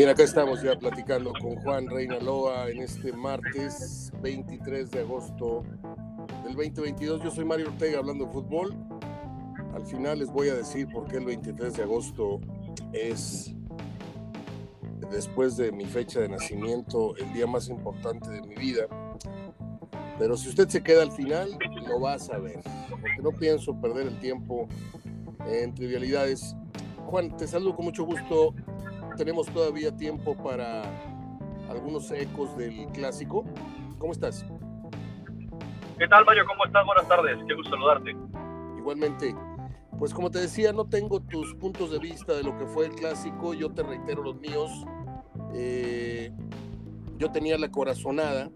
Bien, acá estamos ya platicando con Juan Loa en este martes 23 de agosto del 2022. Yo soy Mario Ortega hablando de fútbol. Al final les voy a decir por qué el 23 de agosto es, después de mi fecha de nacimiento, el día más importante de mi vida. Pero si usted se queda al final, lo va a saber, porque no pienso perder el tiempo en trivialidades. Juan, te saludo con mucho gusto tenemos todavía tiempo para algunos ecos del clásico. ¿Cómo estás? ¿Qué tal, Mario? ¿Cómo estás? Buenas tardes. Qué gusto saludarte. Igualmente. Pues como te decía, no tengo tus puntos de vista de lo que fue el clásico. Yo te reitero los míos. Eh, yo tenía la corazonada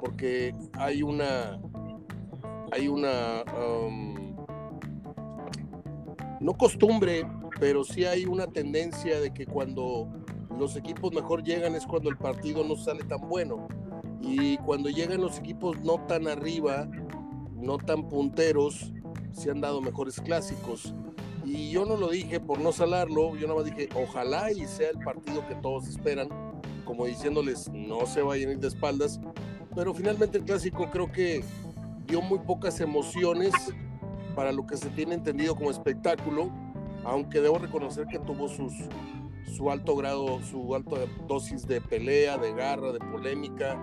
porque hay una hay una um, no costumbre pero sí hay una tendencia de que cuando los equipos mejor llegan es cuando el partido no sale tan bueno. Y cuando llegan los equipos no tan arriba, no tan punteros, se han dado mejores clásicos. Y yo no lo dije por no salarlo, yo nada más dije, ojalá y sea el partido que todos esperan, como diciéndoles, no se vayan a ir de espaldas. Pero finalmente el clásico creo que dio muy pocas emociones para lo que se tiene entendido como espectáculo aunque debo reconocer que tuvo sus, su alto grado, su alta dosis de pelea, de garra, de polémica,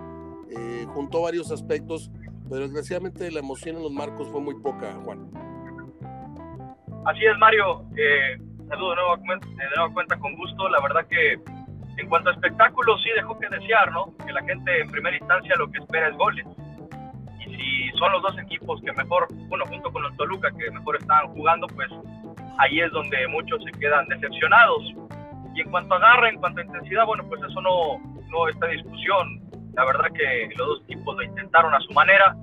eh, juntó varios aspectos, pero desgraciadamente la emoción en los marcos fue muy poca, Juan. Así es, Mario. Eh, saludo de nuevo, de nuevo cuenta con gusto. La verdad que en cuanto a espectáculos sí dejó que desear, ¿no? Que la gente en primera instancia lo que espera es goles. Y si son los dos equipos que mejor, bueno, junto con el Toluca, que mejor están jugando, pues ahí es donde muchos se quedan decepcionados. Y en cuanto a garra, en cuanto a intensidad, bueno, pues eso no, no está en discusión. La verdad que los dos equipos lo intentaron a su manera.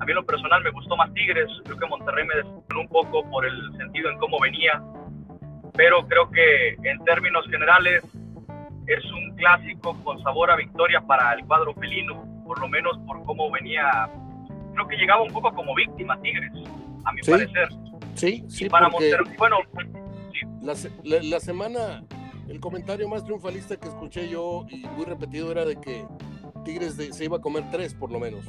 A mí en lo personal me gustó más Tigres, creo que Monterrey me decepcionó un poco por el sentido en cómo venía, pero creo que en términos generales es un clásico con sabor a victoria para el cuadro felino, por lo menos por cómo venía, creo que llegaba un poco como víctima Tigres, a mi parecer. Sí, sí, para Monterrey, bueno, La, semana, el comentario más triunfalista que escuché yo y muy repetido era de que Tigres se iba a comer tres por lo menos.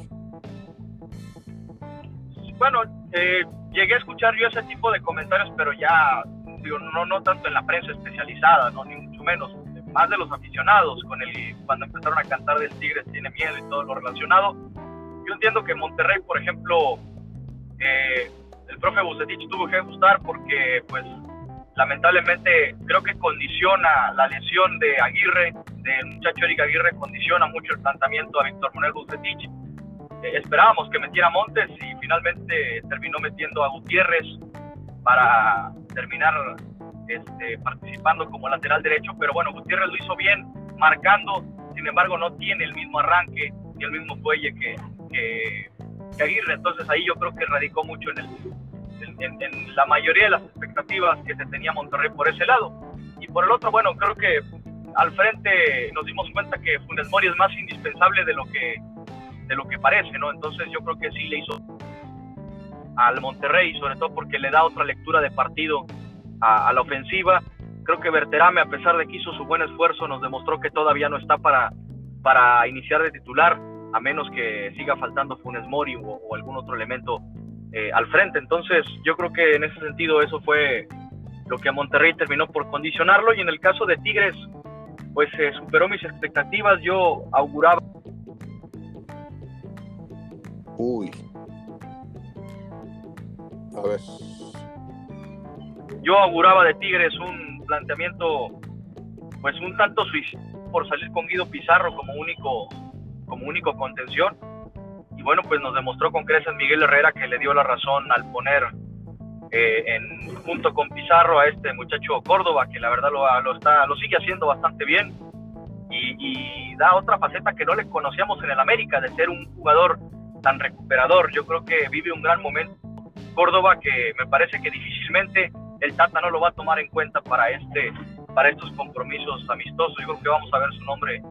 Bueno, eh, llegué a escuchar yo ese tipo de comentarios, pero ya, digo, no, no tanto en la prensa especializada, no, ni mucho menos, más de los aficionados, con el, cuando empezaron a cantar del Tigres tiene miedo y todo lo relacionado. Yo entiendo que Monterrey, por ejemplo, eh, el profe Bucetich tuvo que ajustar porque, pues, lamentablemente creo que condiciona la lesión de Aguirre, del muchacho Eric Aguirre, condiciona mucho el planteamiento a Víctor Manuel Bucetich. Eh, esperábamos que metiera Montes y finalmente terminó metiendo a Gutiérrez para terminar este, participando como lateral derecho, pero bueno, Gutiérrez lo hizo bien, marcando, sin embargo no tiene el mismo arranque y el mismo fuelle que, que, que Aguirre, entonces ahí yo creo que radicó mucho en el, en, la mayoría de las expectativas que se tenía Monterrey por ese lado. Y por el otro, bueno, creo que al frente nos dimos cuenta que Funes Mori es más indispensable de lo que de lo que parece, ¿no? Entonces yo creo que sí le hizo al Monterrey, sobre todo porque le da otra lectura de partido a, la ofensiva. Creo que Berterame, a pesar de que hizo su buen esfuerzo, nos demostró que todavía no está para, para iniciar de titular, a menos que siga faltando Funes Mori o algún otro elemento eh, al frente. Entonces, yo creo que en ese sentido eso fue lo que a Monterrey terminó por condicionarlo. Y en el caso de Tigres, pues se superó mis expectativas. Yo auguraba. Uy. A ver. Yo auguraba de Tigres un planteamiento, pues un tanto suicida por salir con Guido Pizarro como único, como único contención y bueno, pues nos demostró con creces Miguel Herrera que le dio la razón al poner eh, en, junto con Pizarro a este muchacho Córdoba, que la verdad lo, está, lo sigue haciendo bastante bien y, da otra faceta que no le conocíamos en el América, de ser un jugador tan recuperador. Yo creo que vive un gran momento Córdoba que me parece que difícilmente el Tata no lo va a tomar en cuenta para este para estos compromisos amistosos. Yo creo que vamos a ver su nombre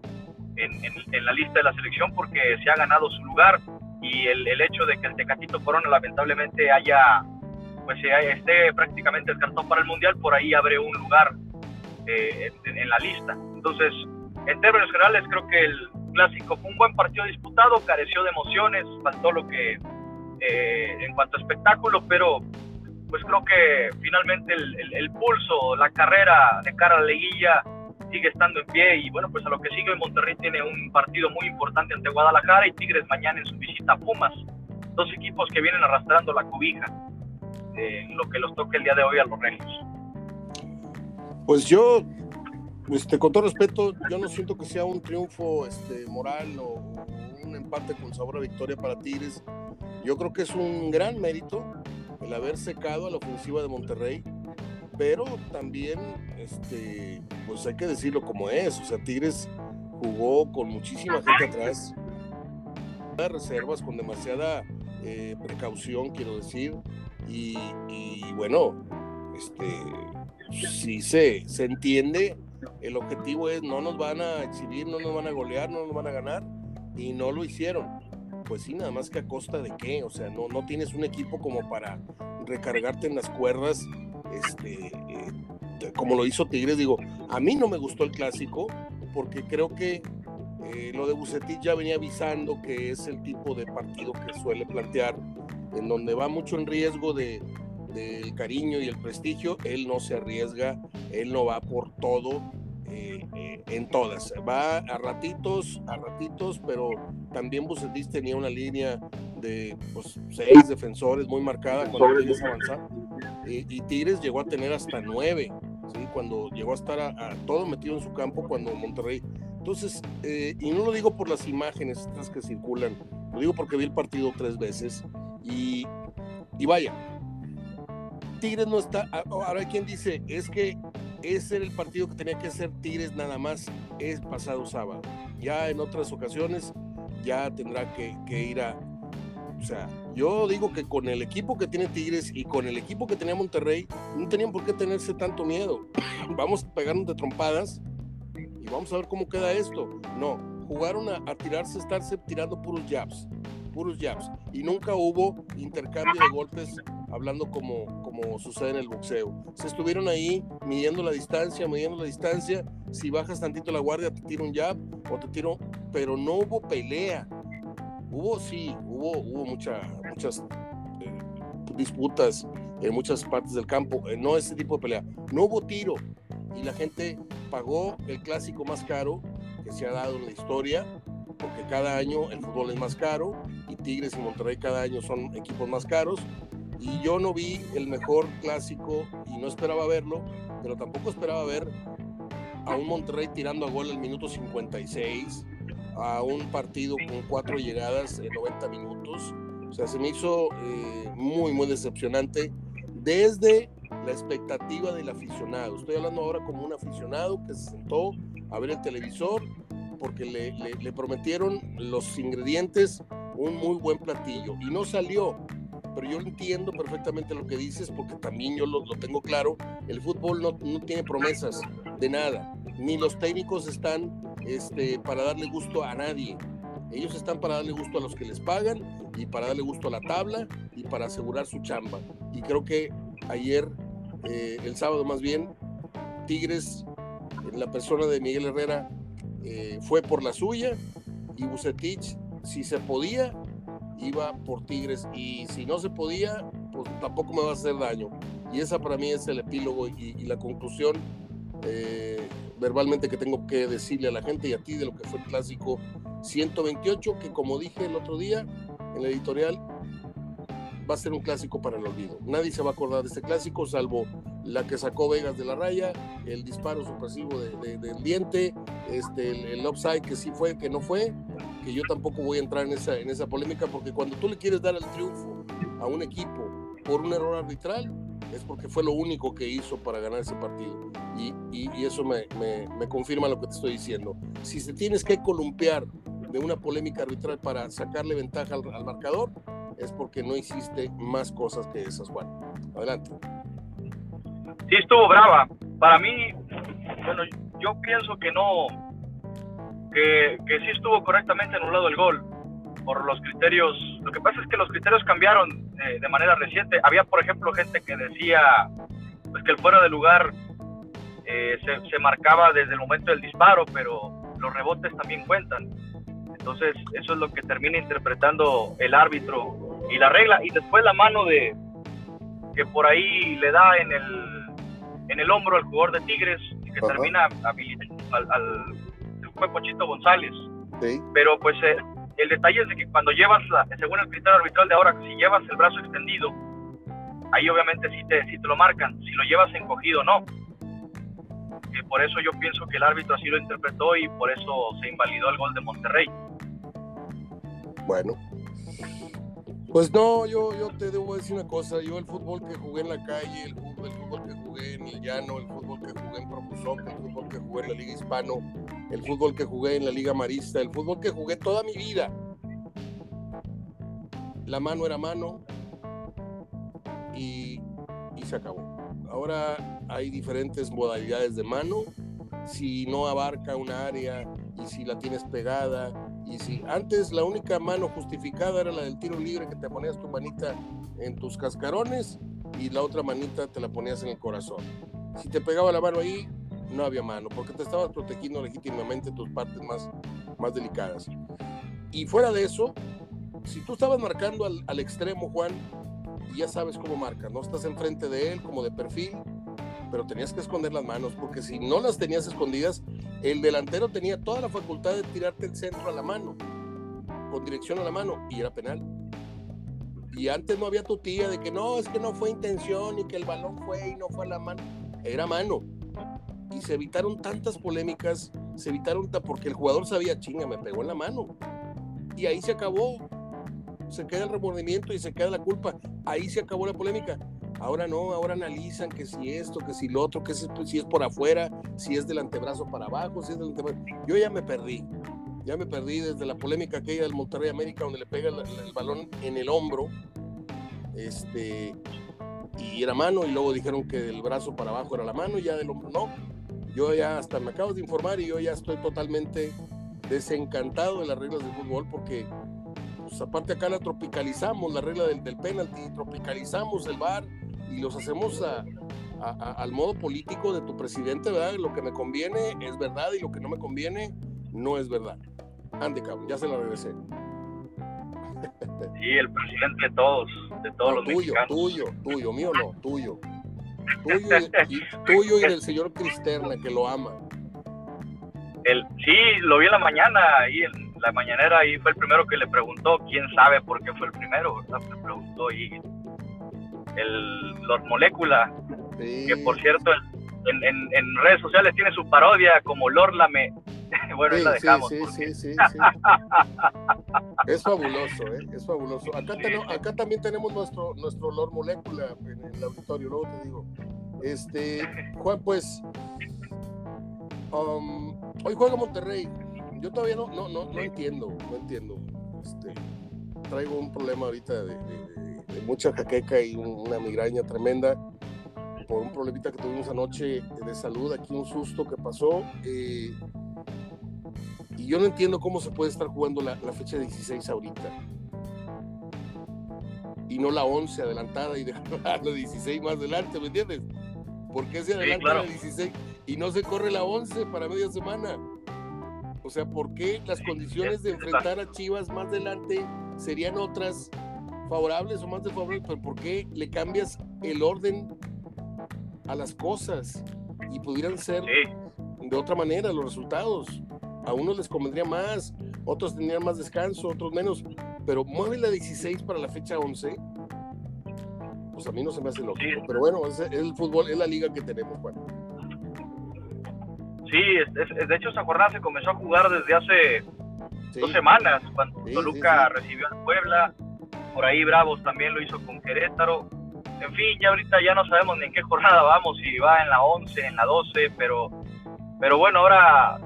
en, la lista de la selección porque se ha ganado su lugar y el, el hecho de que el Tecatito Corona lamentablemente haya pues esté prácticamente descartado para el mundial por ahí abre un lugar eh, en, la lista. Entonces, en términos generales, creo que el clásico fue un buen partido disputado, careció de emociones, faltó lo que eh, en cuanto a espectáculo, pero pues creo que finalmente el, el, pulso, la carrera de cara a la liguilla sigue estando en pie y bueno, pues a lo que sigue Monterrey tiene un partido muy importante ante Guadalajara y Tigres mañana en su visita a Pumas, dos equipos que vienen arrastrando la cobija, lo que los toca el día de hoy a los Regios. Pues yo, este, con todo respeto, yo no siento que sea un triunfo este, moral o un empate con sabor a victoria para Tigres. Yo creo que es un gran mérito el haber secado a la ofensiva de Monterrey, pero también, este, pues hay que decirlo como es, o sea, Tigres jugó con muchísima gente atrás, reservas, con demasiada eh, precaución, quiero decir, y, bueno, este, si se, se entiende, el objetivo es no nos van a exhibir, no nos van a golear, no nos van a ganar, y no lo hicieron. Pues sí, nada más que a costa de qué, o sea, no, no tienes un equipo como para recargarte en las cuerdas, este, eh, como lo hizo Tigres, digo, a mí no me gustó el clásico, porque creo que eh, lo de Bucetich ya venía avisando que es el tipo de partido que suele plantear, en donde va mucho en riesgo de, del cariño y el prestigio, él no se arriesga, él no va por todo, eh, eh, en todas. Va a ratitos, a ratitos, pero también Bucetis tenía una línea de pues, seis defensores muy marcada cuando avanzar. Y Tigres llegó a tener hasta nueve, cuando llegó a estar todo metido en su campo cuando Monterrey. Entonces, eh, y no lo digo por las imágenes estas que circulan, lo digo porque vi el partido tres veces y, y vaya, Tigres no está. Ahora hay quien dice, es que ese era el partido que tenía que ser Tigres nada más es pasado sábado. Ya en otras ocasiones ya tendrá que, ir a... O sea, yo digo que con el equipo que tiene Tigres y con el equipo que tenía Monterrey, no tenían por qué tenerse tanto miedo. vamos a pegarnos de trompadas y vamos a ver cómo queda esto. No, jugaron a, a estarse tirando puros jabs, puros jabs. Y nunca hubo intercambio de golpes hablando como, como sucede en el boxeo. Se estuvieron ahí midiendo la distancia, midiendo la distancia. Si bajas tantito la guardia, te tiro un jab o te tiro, pero no hubo pelea. Hubo, sí, hubo, hubo mucha, muchas eh, disputas en muchas partes del campo, eh, no ese tipo de pelea. No hubo tiro y la gente pagó el clásico más caro que se ha dado en la historia, porque cada año el fútbol es más caro y Tigres y Monterrey cada año son equipos más caros y yo no vi el mejor clásico y no esperaba verlo, pero tampoco esperaba ver a un Monterrey tirando a gol al minuto 56, a un partido con cuatro llegadas en 90 minutos. O sea, se me hizo eh, muy, muy decepcionante desde la expectativa del aficionado. Estoy hablando ahora como un aficionado que se sentó a ver el televisor porque le, le prometieron los ingredientes, un muy buen platillo y no salió pero yo entiendo perfectamente lo que dices porque también yo lo, tengo claro, el fútbol no, no, tiene promesas de nada, ni los técnicos están este, para darle gusto a nadie, ellos están para darle gusto a los que les pagan y para darle gusto a la tabla y para asegurar su chamba. Y creo que ayer, eh, el sábado más bien, Tigres, en la persona de Miguel Herrera, eh, fue por la suya y Bucetich, si se podía, iba por Tigres y si no se podía, pues tampoco me va a hacer daño. Y esa para mí es el epílogo y, la conclusión eh, verbalmente que tengo que decirle a la gente y a ti de lo que fue el clásico 128, que como dije el otro día en la editorial, va a ser un clásico para el olvido. Nadie se va a acordar de este clásico, salvo la que sacó Vegas de la raya, el disparo supresivo de, del diente, este, el, el, upside que sí fue, que no fue, que yo tampoco voy a entrar en esa, en esa polémica, porque cuando tú le quieres dar el triunfo a un equipo por un error arbitral, es porque fue lo único que hizo para ganar ese partido. Y, eso me, confirma lo que te estoy diciendo. Si se tienes que columpiar de una polémica arbitral para sacarle ventaja al, al marcador, es porque no hiciste más cosas que esas, Juan. Adelante. Sí, estuvo brava. Para mí, bueno, yo pienso que no, que, que sí estuvo correctamente anulado el gol por los criterios. Lo que pasa es que los criterios cambiaron eh, de manera reciente. Había, por ejemplo, gente que decía pues, que el fuera de lugar eh, se, marcaba desde el momento del disparo, pero los rebotes también cuentan. Entonces, eso es lo que termina interpretando el árbitro y la regla. Y después la mano de que por ahí le da en el, en el hombro al jugador de Tigres, que termina habilitando al, al fue Pochito González. Pero pues eh, el detalle es de que cuando llevas, la, según el criterio arbitral de ahora, si llevas el brazo extendido, ahí obviamente sí te, sí te lo marcan. Si lo llevas encogido, no por eso yo pienso que el árbitro así lo interpretó y por eso se invalidó el gol de Monterrey. Bueno. Pues no, yo, yo te debo decir una cosa, yo el fútbol que jugué en la calle, el fútbol, que jugué en el llano, el fútbol que jugué en Propulsón, el fútbol que jugué en la Liga Hispano, el fútbol que jugué en la Liga Marista, el fútbol que jugué toda mi vida. La mano era mano y, y se acabó. Ahora hay diferentes modalidades de mano. Si no abarca una área y si la tienes pegada y si antes la única mano justificada era la del tiro libre que te ponías tu manita en tus cascarones y la otra manita te la ponías en el corazón. Si te pegaba la mano ahí, no había mano, porque te estabas protegiendo legítimamente tus partes más, más delicadas. Y fuera de eso, si tú estabas marcando al, al extremo, Juan, ya sabes cómo marca, no estás enfrente de él como de perfil, pero tenías que esconder las manos, porque si no las tenías escondidas, el delantero tenía toda la facultad de tirarte el centro a la mano, con dirección a la mano, y era penal. Y antes no había tu tía de que no, es que no fue intención y que el balón fue y no fue a la mano. Era mano. Se evitaron tantas polémicas, se evitaron porque el jugador sabía, chinga, me pegó en la mano. Y ahí se acabó se queda el remordimiento y se queda la culpa. Ahí se acabó la polémica. Ahora no, ahora analizan que si esto, que si lo otro, que si, es por afuera, si es del antebrazo para abajo, si es. Yo ya me perdí. Ya me perdí desde la polémica aquella del Monterrey América donde le pega el, balón en el hombro. Este, y era mano, y luego dijeron que del brazo para abajo era la mano, y ya del hombro no. Yo ya hasta me acabo de informar y yo ya estoy totalmente desencantado de las reglas del fútbol porque pues, aparte acá la tropicalizamos, la regla del, del penalti, tropicalizamos el bar y los hacemos al modo político de tu presidente, ¿verdad? Lo que me conviene es verdad y lo que no me conviene no es verdad. Ande, cabrón, ya se la regresé. Sí, el presidente de todos, de todos los tuyo, Tuyo, tuyo, mío no, tuyo. Tuyo y, tuyo y del señor Cristerna, que lo ama. El, sí, lo vi en la mañana, ahí en la mañanera y fue el primero que le preguntó, quién sabe por qué fue el primero, ¿verdad? Le preguntó y el, los moléculas, que por cierto en, en, redes sociales tiene su parodia como Lorlame. bueno, ahí la dejamos. Sí, sí, sí, es fabuloso, ¿eh? es fabuloso. Acá, acá también tenemos nuestro, nuestro Lord Molécula en el auditorio, luego te digo. Este, Juan, pues, um, hoy juega Monterrey yo todavía no, no, no, entiendo, no entiendo. Este, traigo un problema ahorita de, mucha jaqueca y una migraña tremenda por un problemita que tuvimos anoche de salud, aquí un susto que pasó. Eh, y yo no entiendo cómo se puede estar jugando la, fecha 16 ahorita. Y no la 11 adelantada y dejar la 16 más adelante, ¿me entiendes? ¿Por qué se adelanta la 16 y no se corre la 11 para media semana? O sea, ¿por qué las condiciones de enfrentar a Chivas más adelante serían otras favorables o más desfavorables? Pero ¿por qué le cambias el orden a las cosas? Y pudieran ser de otra manera los resultados. A unos les convendría más, otros tendrían más descanso, otros menos. Pero mueve la 16 para la fecha 11. Pues a mí no se me hace lógico. Pero bueno, es, el fútbol, es la liga que tenemos, Juan. Sí, de hecho esa jornada se comenzó a jugar desde hace dos semanas, cuando Toluca recibió al Puebla, por ahí Bravos también lo hizo con Querétaro. En fin, ya ahorita ya no sabemos ni en qué jornada vamos, si va en la 11, en la 12, pero, pero bueno, ahora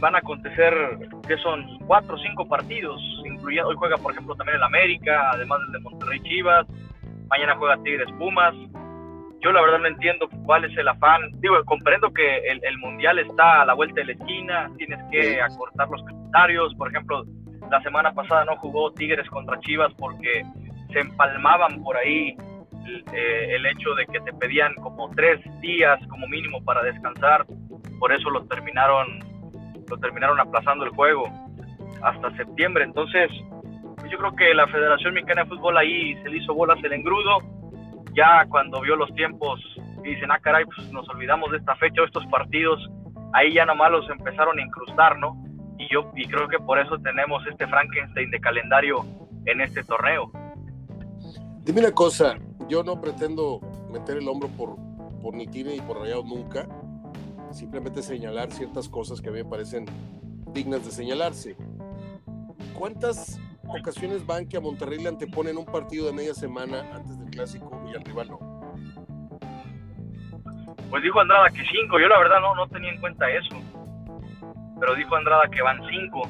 van a acontecer que son cuatro o cinco partidos, incluyendo, hoy juega por ejemplo también el América, además del de Monterrey Chivas, mañana juega Tigres Pumas, yo la verdad no entiendo cuál es el afán. Digo, comprendo que el, mundial está a la vuelta de la esquina, tienes que acortar los calendarios. Por ejemplo, la semana pasada no jugó Tigres contra Chivas porque se empalmaban por ahí eh, el hecho de que te pedían como tres días como mínimo para descansar, por eso lo terminaron, lo terminaron aplazando el juego hasta septiembre. Entonces, pues yo creo que la Federación Mexicana de Fútbol ahí se le hizo bolas el engrudo. Ya cuando vio los tiempos y dicen, ah, caray, pues nos olvidamos de esta fecha o estos partidos, ahí ya nomás los empezaron a incrustar, ¿no? Y yo y creo que por eso tenemos este Frankenstein de calendario en este torneo. Dime una cosa, yo no pretendo meter el hombro por, por ni Tine ni por Rayado nunca, simplemente señalar ciertas cosas que a mí me parecen dignas de señalarse. ¿Cuántas ocasiones van que a Monterrey le anteponen un partido de media semana antes del clásico y al rival no? Pues dijo Andrada que cinco, yo la verdad no, no tenía en cuenta eso. Pero dijo Andrada que van cinco.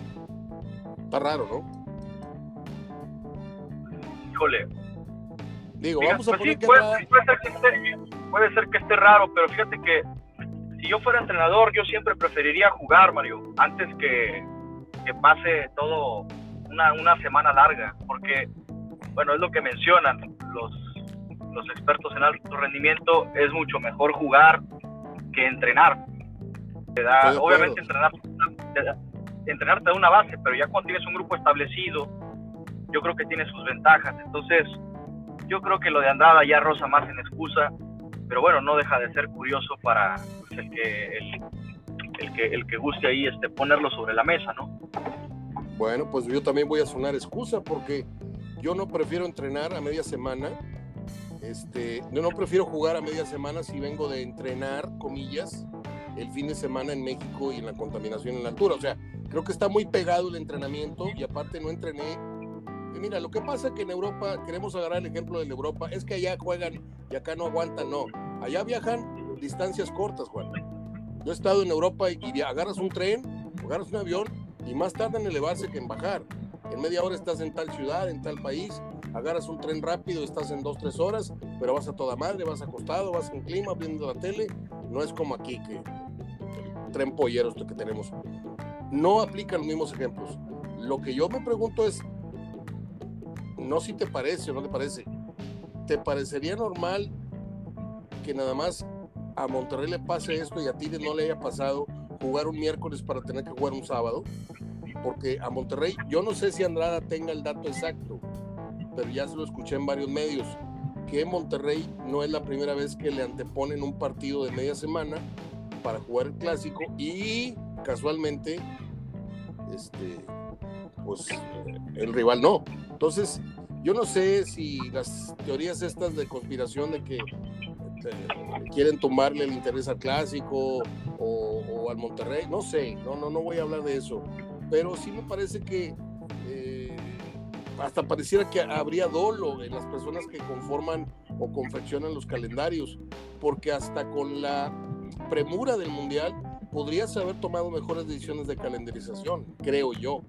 Está raro, ¿no? Híjole. Digo, vamos a pues poner sí, que puede ser que esté, puede ser que esté raro, pero fíjate que si yo fuera entrenador, yo siempre preferiría jugar, Mario, antes que, que pase todo una, una semana larga, porque, bueno, es lo que mencionan los, los expertos en alto rendimiento, es mucho mejor jugar que entrenar. Te da- obviamente entrenar, te da- entrenar te da una base, pero ya cuando tienes un grupo establecido, yo creo que tiene sus ventajas. Entonces, yo creo que lo de Andrada ya rosa más en excusa, pero bueno, no deja de ser curioso para pues, el, que, el, que el que guste ahí este, ponerlo sobre la mesa, ¿no? Bueno, pues yo también voy a sonar excusa porque yo no prefiero entrenar a media semana. Este, yo no prefiero jugar a media semana si vengo de entrenar, comillas, el fin de semana en México y en la contaminación en la altura. O sea, creo que está muy pegado el entrenamiento y aparte no entrené. Mira, lo que pasa es que en Europa, queremos agarrar el ejemplo de Europa, es que allá juegan y acá no aguantan, no. Allá viajan distancias cortas, Juan. Yo he estado en Europa y, y agarras un tren, agarras un avión y más tarda en elevarse que en bajar. En media hora estás en tal ciudad, en tal país, agarras un tren rápido, estás en dos, tres horas, pero vas a toda madre, vas acostado, vas en clima, viendo la tele. No es como aquí, que el tren pollero esto que tenemos. No aplican los mismos ejemplos. Lo que yo me pregunto es, no si te parece o no te parece, ¿te parecería normal que nada más a Monterrey le pase esto y a Tigres no le haya pasado jugar un miércoles para tener que jugar un sábado? Porque a Monterrey, yo no sé si Andrada tenga el dato exacto, pero ya se lo escuché en varios medios, que Monterrey no es la primera vez que le anteponen un partido de media semana para jugar el clásico y casualmente, este, pues el rival no. Entonces, yo no sé si las teorías estas de conspiración de que eh, quieren tomarle el interés al clásico o, al Monterrey, no sé, no, no, no voy a hablar de eso, pero sí me parece que eh, hasta pareciera que habría dolo en las personas que conforman o confeccionan los calendarios, porque hasta con la premura del Mundial podrías haber tomado mejores decisiones de calendarización, creo yo.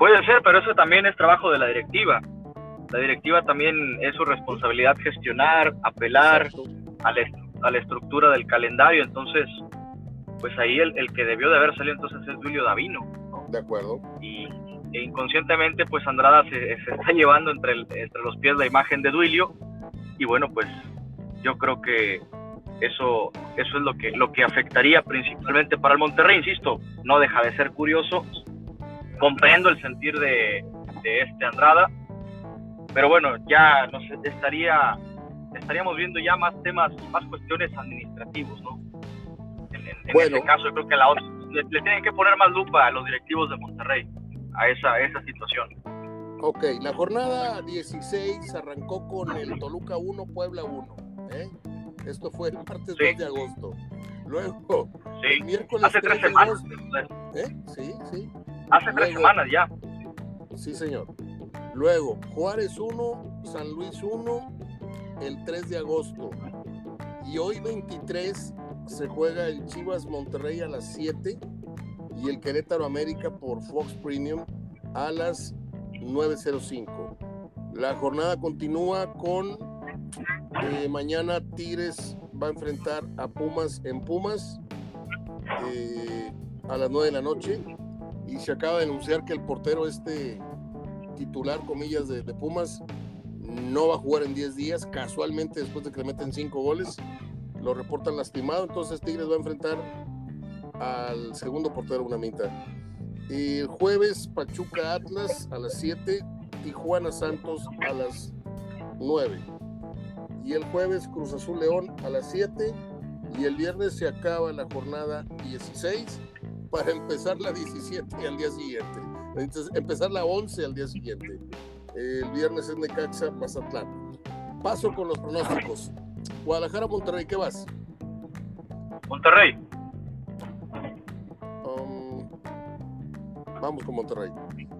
Puede ser, pero eso también es trabajo de la directiva. La directiva también es su responsabilidad gestionar, apelar a la, est- a la estructura del calendario. Entonces, pues ahí el, el que debió de haber salido entonces es Julio Davino. ¿no? De acuerdo. Y e inconscientemente, pues Andrada se, se está llevando entre, el- entre los pies la imagen de Duilio. Y bueno, pues yo creo que eso, eso es lo que, lo que afectaría principalmente para el Monterrey. Insisto, no deja de ser curioso. Comprendo el sentir de, de este Andrada. Pero bueno, ya nos estaría, estaríamos viendo ya más temas, más cuestiones administrativos, ¿no? En, en- en Bueno. este caso, yo creo que la otra- le, le tienen que poner más lupa a los directivos de Monterrey a esa, a esa situación. Ok, la jornada 16 arrancó con el Toluca 1, Puebla 1. ¿eh? Esto fue el martes Sí. 2 de agosto. Luego, el Sí, miércoles hace 3 tres semanas. ¿eh? Sí, sí, Hace tres Luego- semanas ya. sí, señor. Luego, Juárez 1, San Luis 1, el 3 de agosto. Y hoy 23 se juega el Chivas Monterrey a las 7 y el Querétaro América por Fox Premium a las 9.05. La jornada continúa con eh, mañana Tigres va a enfrentar a Pumas en Pumas eh, a las 9 de la noche y se acaba de anunciar que el portero este titular, comillas, de, de Pumas no va a jugar en 10 días, casualmente después de que le meten 5 goles, lo reportan lastimado, entonces Tigres va a enfrentar al segundo portero una mitad. El jueves Pachuca Atlas a las 7, Tijuana Santos a las 9. Y el jueves Cruz Azul León a las 7 y el viernes se acaba la jornada 16 para empezar la 17 al día siguiente. Entonces, empezar la 11 al día siguiente. El viernes es Necaxa, Mazatlán. Paso con los pronósticos. Guadalajara, Monterrey, ¿qué vas? Monterrey. Um, vamos con Monterrey.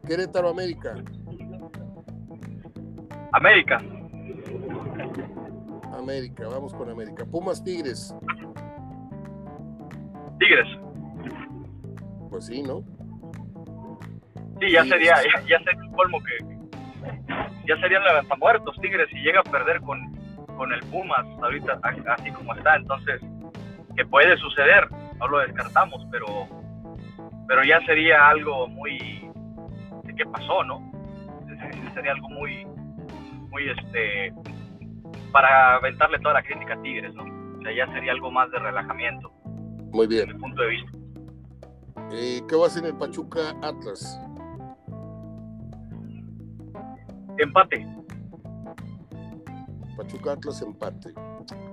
Querétaro, América. América. América, vamos con América. Pumas, Tigres. Tigres. Pues sí, ¿no? Sí, ya sería, ya, ya sería el colmo que ya serían levantamuertos Tigres si llega a perder con, con el Pumas ahorita así como está, entonces que puede suceder, no lo descartamos, pero pero ya sería algo muy de qué pasó, ¿no? Sería algo muy muy este para aventarle toda la crítica a Tigres, ¿no? O sea, ya sería algo más de relajamiento. Muy bien. Desde mi punto de vista. Eh, ¿Qué va a hacer el Pachuca Atlas? Empate. Pachuca Atlas empate.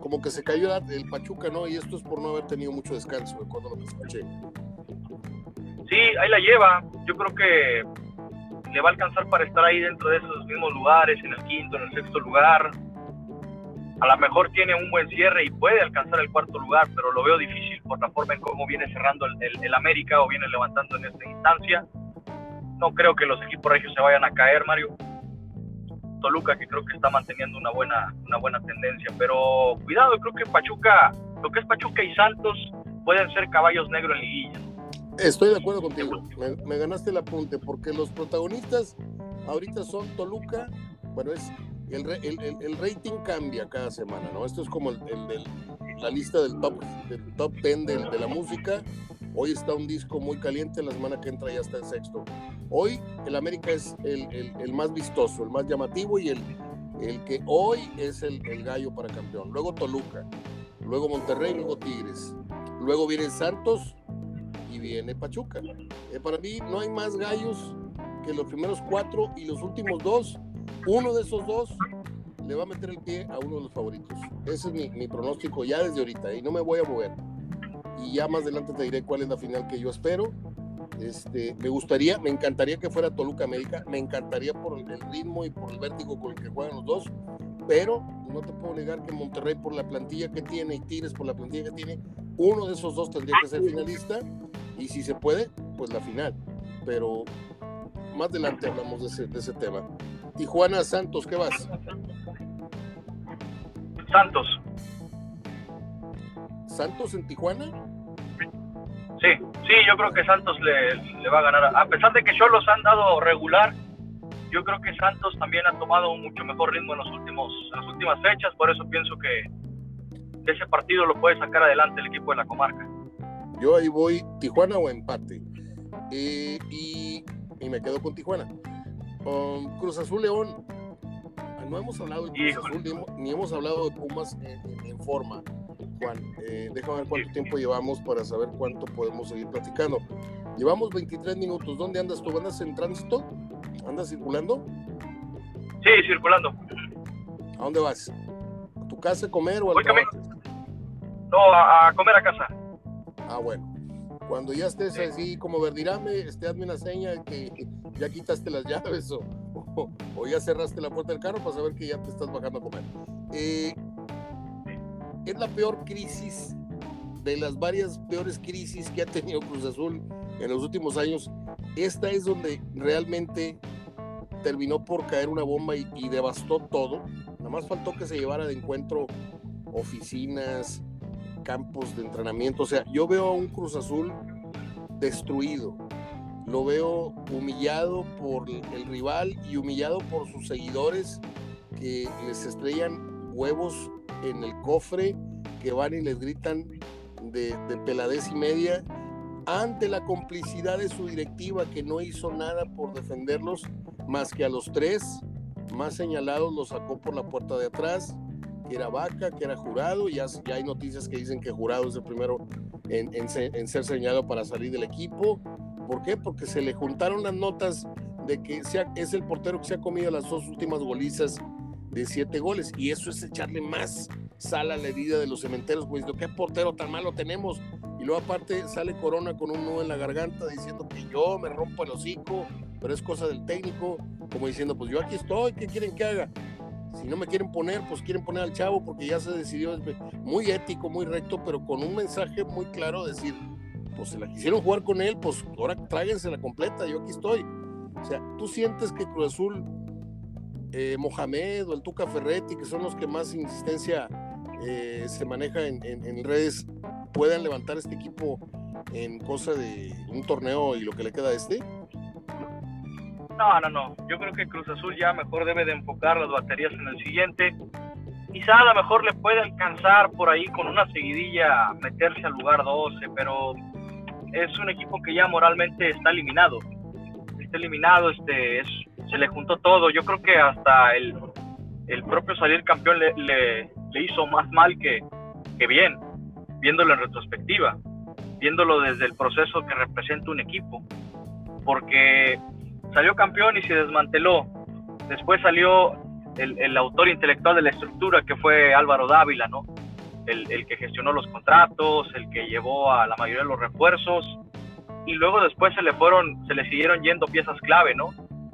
Como que se cayó el Pachuca, ¿no? Y esto es por no haber tenido mucho descanso, de cuando lo escuché. Sí, ahí la lleva. Yo creo que le va a alcanzar para estar ahí dentro de esos mismos lugares, en el quinto, en el sexto lugar. A lo mejor tiene un buen cierre y puede alcanzar el cuarto lugar, pero lo veo difícil por la forma en cómo viene cerrando el, América o viene levantando en esta instancia. No creo que los equipos regios se vayan a caer, Mario. Toluca, que creo que está manteniendo una buena, una buena tendencia. Pero cuidado, creo que Pachuca, lo que es Pachuca y Santos pueden ser caballos negros en liguilla. Estoy de acuerdo contigo, me, ganaste el apunte, porque los protagonistas ahorita son Toluca, bueno, es el, el, el, rating cambia cada semana, ¿no? Esto es como el, la lista del top, del top 10 de, de la música Hoy está un disco muy caliente, la semana que entra ya está en sexto. Hoy el América es el, el, más vistoso, el más llamativo y el, el que hoy es el, gallo para campeón. Luego Toluca, luego Monterrey, luego Tigres. Luego viene Santos y viene Pachuca. Eh, para mí no hay más gallos que los primeros cuatro y los últimos dos. Uno de esos dos le va a meter el pie a uno de los favoritos. Ese es mi, mi pronóstico ya desde ahorita y no me voy a mover y ya más adelante te diré cuál es la final que yo espero. Este, me gustaría, me encantaría que fuera Toluca América, me encantaría por el ritmo y por el vértigo con el que juegan los dos, pero no te puedo negar que Monterrey por la plantilla que tiene y Tigres por la plantilla que tiene, uno de esos dos tendría que ser finalista y si se puede, pues la final. Pero más adelante hablamos de ese, de ese tema. Tijuana Santos, ¿qué vas? Santos. ¿Santos en Tijuana? Sí, sí, yo creo que Santos le, va a ganar. A pesar de que los han dado regular, yo creo que Santos también ha tomado un mucho mejor ritmo en, los últimos, las últimas fechas, por eso pienso que, ese partido lo puede sacar adelante el equipo de la comarca. Yo ahí voy, Tijuana o empate. Eh, y, me quedo con Tijuana. Cruz Azul León. No hemos hablado de Cruz Azul ni hemos, hablado de Pumas en forma. Juan. Eh, déjame ver cuánto tiempo llevamos para saber cuánto podemos seguir platicando. Llevamos 23 minutos. ¿Dónde andas tú? ¿Andas en tránsito? ¿Andas circulando? Sí, circulando. ¿A dónde vas? ¿A tu casa a comer o al No, a, comer a casa. Ah, bueno. Cuando ya estés así como verdirame, este, hazme una seña que ya quitaste las llaves o, o, ya cerraste la puerta del carro para saber que ya te estás bajando a comer. Eh, es la peor crisis de las varias peores crisis que ha tenido Cruz Azul en los últimos años. Esta es donde realmente terminó por caer una bomba y, devastó todo. Nada más faltó que se llevara de encuentro oficinas, campos de entrenamiento. O sea, yo veo a un Cruz Azul destruido. Lo veo humillado por el rival y humillado por sus seguidores que les estrellan huevos en el cofre que van y les gritan de, peladez y media ante la complicidad de su directiva que no hizo nada por defenderlos más que a los tres más señalados los sacó por la puerta de atrás, que era Vaca, que era Jurado, ya, ya hay noticias que dicen que Jurado es el primero en, en, ser señalado para salir del equipo. ¿Por qué? Porque se le juntaron las notas de que sea, es el portero que se ha comido las dos últimas golizas de siete goles. Y eso es echarle más sal a la herida de los cementeros, pues, ¿qué portero tan malo tenemos? Y luego aparte sale Corona con un nudo en la garganta diciendo que yo me rompo el hocico, pero es cosa del técnico, como diciendo, pues yo aquí estoy, ¿qué quieren que haga? Si no me quieren poner, pues quieren poner al chavo porque ya se decidió, muy ético, muy recto, pero con un mensaje muy claro, decir, pues se la quisieron jugar con él, pues ahora la completa, yo aquí estoy. O sea, tú sientes que Cruz Azul, eh, Mohamed o el Tuca Ferretti, que son los que más insistencia eh, se maneja en, en, redes puedan levantar este equipo en cosa de un torneo y lo que le queda a este? No, no, no. Yo creo que Cruz Azul ya mejor debe de enfocar las baterías en el siguiente. Quizá a lo mejor le puede alcanzar por ahí con una seguidilla meterse al lugar 12, pero es un equipo que ya moralmente está eliminado. Está eliminado, este, es, se le juntó todo. Yo creo que hasta el, el propio salir campeón le, le, hizo más mal que, que bien, viéndolo en retrospectiva, viéndolo desde el proceso que representa un equipo, porque salió campeón y se desmanteló. Después salió el, el autor intelectual de la estructura, que fue Álvaro Dávila, ¿no? El, el, que gestionó los contratos, el que llevó a la mayoría de los refuerzos, y luego después se le fueron, se le siguieron yendo piezas clave, ¿no?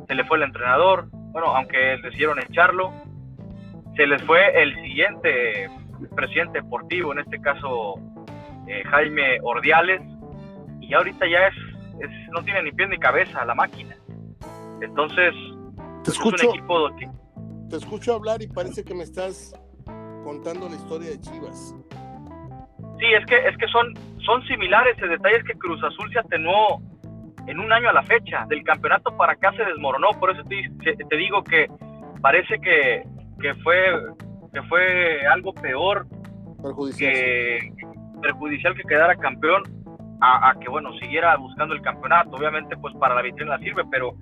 Se le fue el entrenador, bueno, aunque decidieron echarlo, se les fue el siguiente presidente deportivo, en este caso eh, Jaime Ordiales, y ahorita ya es, no tiene ni pie ni cabeza la máquina. Entonces, te escucho, Te escucho hablar y parece que me estás contando la historia de Chivas. Sí, es que, es que son, son similares. El detalle es que Cruz Azul se atenuó en un año a la fecha. Del campeonato para acá se desmoronó. Por eso te, te digo que parece que que fue, que fue algo peor perjudicial. que perjudicial que quedara campeón a, que bueno siguiera buscando el campeonato obviamente pues para la vitrina sirve pero